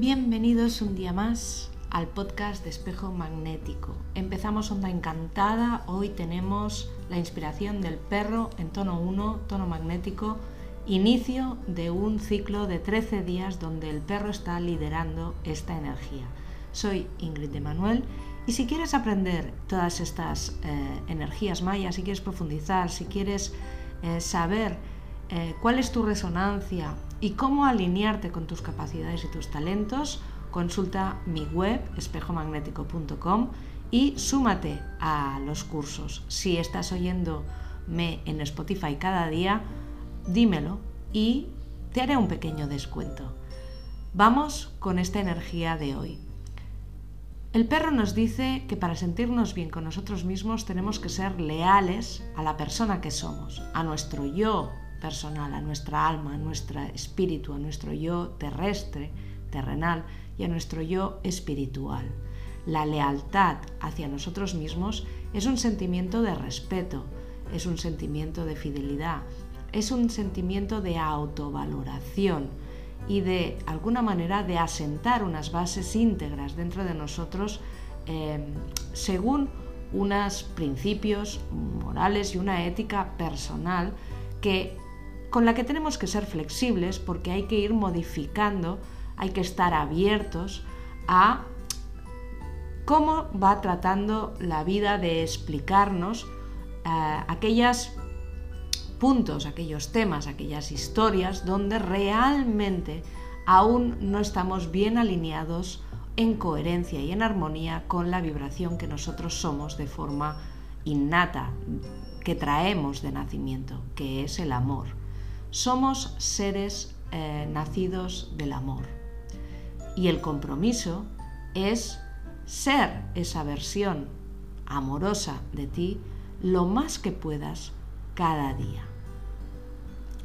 Bienvenidos un día más al podcast de Espejo Magnético. Empezamos Onda Encantada, hoy tenemos la inspiración del perro en tono 1, tono magnético, inicio de un ciclo de 13 días donde el perro está liderando esta energía. Soy Ingrid de Manuel y si quieres aprender todas estas eh, energías mayas, si quieres profundizar, si quieres eh, saber eh, cuál es tu resonancia y cómo alinearte con tus capacidades y tus talentos, consulta mi web espejomagnético.com y súmate a los cursos. Si estás oyéndome en Spotify cada día, dímelo y te haré un pequeño descuento. Vamos con esta energía de hoy. El perro nos dice que para sentirnos bien con nosotros mismos tenemos que ser leales a la persona que somos, a nuestro yo personal, a nuestra alma, a nuestro espíritu, a nuestro yo terrestre, terrenal y a nuestro yo espiritual. La lealtad hacia nosotros mismos es un sentimiento de respeto, es un sentimiento de fidelidad, es un sentimiento de autovaloración y de alguna manera de asentar unas bases íntegras dentro de nosotros em, según unos principios morales y una ética personal que con la que tenemos que ser flexibles porque hay que ir modificando, hay que estar abiertos a cómo va tratando la vida de explicarnos eh, aquellos puntos, aquellos temas, aquellas historias donde realmente aún no estamos bien alineados en coherencia y en armonía con la vibración que nosotros somos de forma innata, que traemos de nacimiento, que es el amor. Somos seres eh, nacidos del amor. Y el compromiso es ser esa versión amorosa de ti lo más que puedas cada día.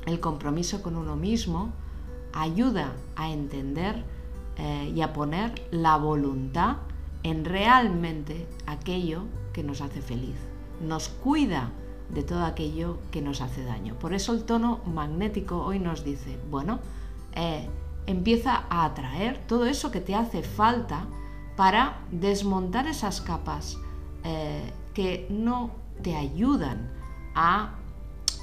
El compromiso con uno mismo ayuda a entender eh, y a poner la voluntad en realmente aquello que nos hace feliz. Nos cuida de todo aquello que nos hace daño. Por eso el tono magnético hoy nos dice, bueno, eh, empieza a atraer todo eso que te hace falta para desmontar esas capas eh, que no te ayudan a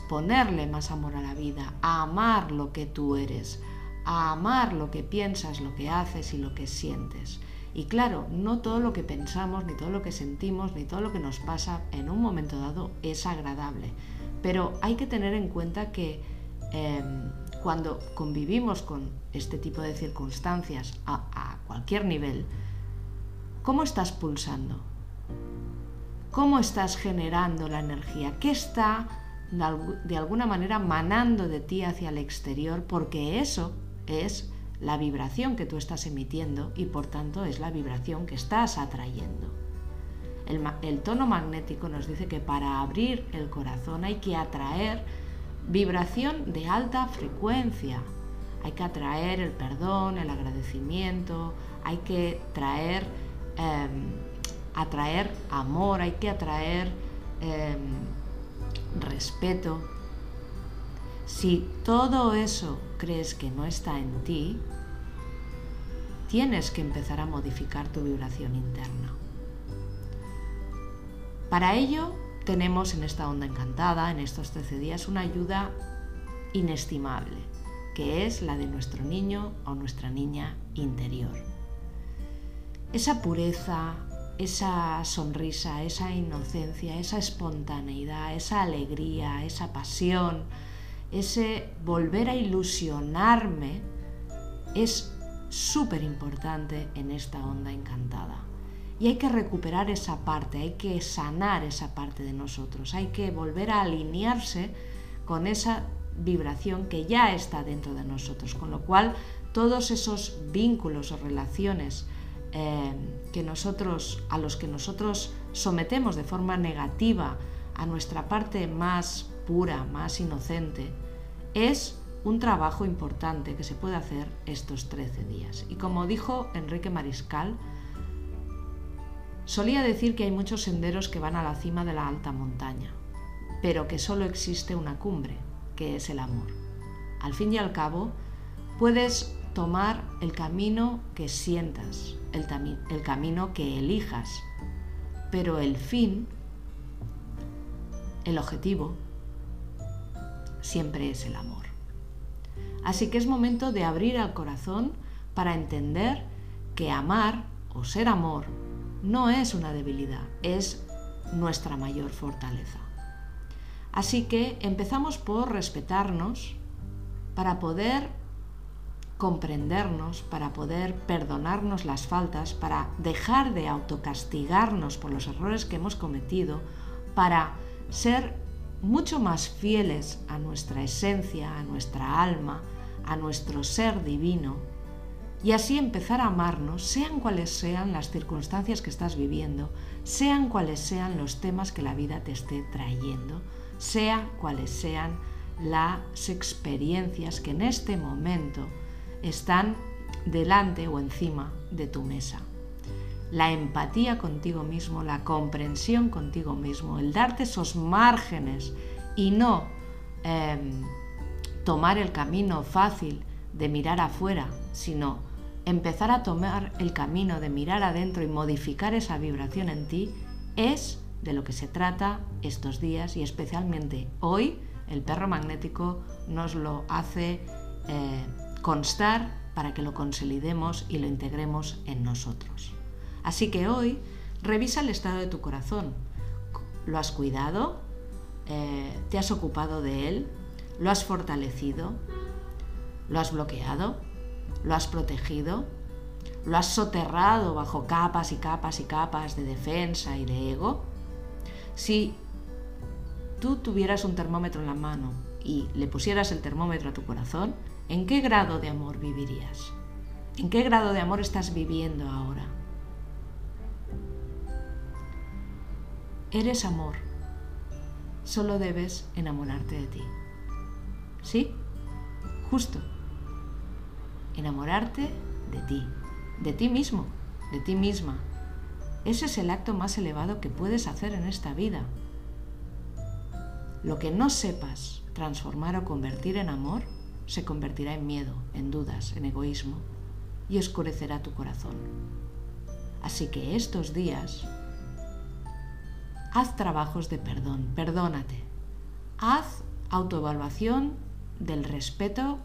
ponerle más amor a la vida, a amar lo que tú eres, a amar lo que piensas, lo que haces y lo que sientes. Y claro, no todo lo que pensamos, ni todo lo que sentimos, ni todo lo que nos pasa en un momento dado es agradable. Pero hay que tener en cuenta que em, cuando convivimos con este tipo de circunstancias a, a cualquier nivel, ¿cómo estás pulsando? ¿Cómo estás generando la energía? ¿Qué está de alguna manera manando de ti hacia el exterior? Porque eso es la vibración que tú estás emitiendo y por tanto es la vibración que estás atrayendo. El, tono magnético nos dice que para abrir el corazón hay que atraer vibración de alta frecuencia. Hay que atraer el perdón, el agradecimiento, hay que traer, em, atraer amor, hay que atraer em, respeto. Si todo eso crees que no está en ti, tienes que empezar a modificar tu vibración interna. Para ello, tenemos en esta onda encantada, en estos 13 días, una ayuda inestimable, que es la de nuestro niño o nuestra niña interior. Esa pureza, esa sonrisa, esa inocencia, esa espontaneidad, esa alegría, esa pasión, ese volver a ilusionarme es súper importante en esta onda encantada. Y hay que recuperar esa parte, hay que sanar esa parte de nosotros, hay que volver a alinearse con esa vibración que ya está dentro de nosotros, con lo cual todos esos vínculos o relaciones eh, que nosotros, a los que nosotros sometemos de forma negativa a nuestra parte más más inocente, es un trabajo importante que se puede hacer estos 13 días. Y como dijo Enrique Mariscal, solía decir que hay muchos senderos que van a la cima de la alta montaña, pero que solo existe una cumbre, que es el amor. Al fin y al cabo, puedes tomar el camino que sientas, el camino que elijas, pero el fin, el objetivo, siempre es el amor. Así que es momento de abrir al corazón para entender que amar o ser amor no es una debilidad, es nuestra mayor fortaleza. Así que empezamos por respetarnos para poder comprendernos, para poder perdonarnos las faltas, para dejar de autocastigarnos por los errores que hemos cometido, para ser mucho más fieles a nuestra esencia, a nuestra alma, a nuestro ser divino, y así empezar a amarnos, sean cuales sean las circunstancias que estás viviendo, sean cuales sean los temas que la vida te esté trayendo, sean cuales sean las experiencias que en este momento están delante o encima de tu mesa. La empatía contigo mismo, la comprensión contigo mismo, el darte esos márgenes y no em, tomar el camino fácil de mirar afuera, sino empezar a tomar el camino de mirar adentro y modificar esa vibración en ti, es de lo que se trata estos días y especialmente hoy el perro magnético nos lo hace eh, constar para que lo consolidemos y lo integremos en nosotros. Así que hoy revisa el estado de tu corazón. ¿Lo has cuidado? Eh, ¿Te has ocupado de él? ¿Lo has fortalecido? ¿Lo has bloqueado? ¿Lo has protegido? ¿Lo has soterrado bajo capas y capas y capas de defensa y de ego? Si tú tuvieras un termómetro en la mano y le pusieras el termómetro a tu corazón, ¿en qué grado de amor vivirías? ¿En qué grado de amor estás viviendo ahora? Eres amor. Solo debes enamorarte de ti. ¿Sí? Justo. Enamorarte de ti, de ti mismo, de ti misma. Ese es el acto más elevado que puedes hacer en esta vida. Lo que no sepas transformar o convertir en amor se convertirá en miedo, en dudas, en egoísmo y oscurecerá tu corazón. Así que estos días haz trabajos de perdón, perdónate. Haz autoevaluación del respeto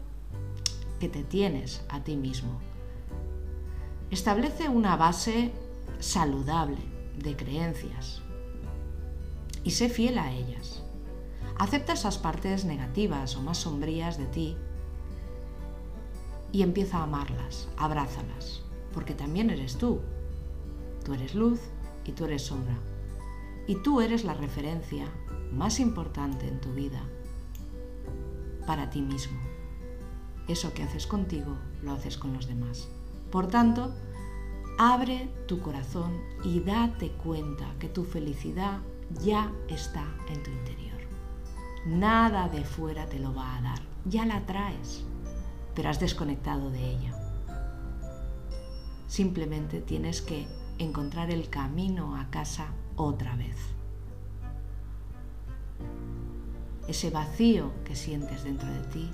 que te tienes a ti mismo. Establece una base saludable de creencias y sé fiel a ellas. Acepta esas partes negativas o más sombrías de ti y empieza a amarlas, abrázalas, porque también eres tú. Tú eres luz y tú eres sombra. Y tú eres la referencia más importante en tu vida para ti mismo. Eso que haces contigo, lo haces con los demás. Por tanto, abre tu corazón y date cuenta que tu felicidad ya está en tu interior. Nada de fuera te lo va a dar, ya la traes pero has desconectado de ella. Simplemente tienes que encontrar el camino a casa otra vez. Ese vacío que sientes dentro de ti,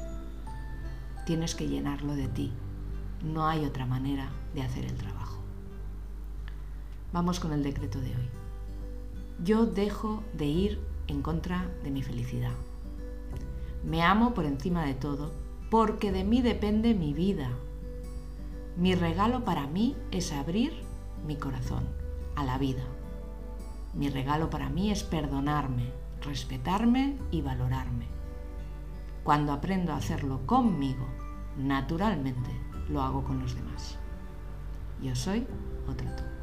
tienes que llenarlo de ti. No hay otra manera de hacer el trabajo. Vamos con el decreto de hoy. Yo dejo de ir en contra de mi felicidad. Me amo por encima de todo porque de mí depende mi vida. Mi regalo para mí es abrir mi corazón a la vida. Mi regalo para mí es perdonarme, respetarme y valorarme. Cuando aprendo a hacerlo conmigo, naturalmente lo hago con los demás. Yo soy otra tú.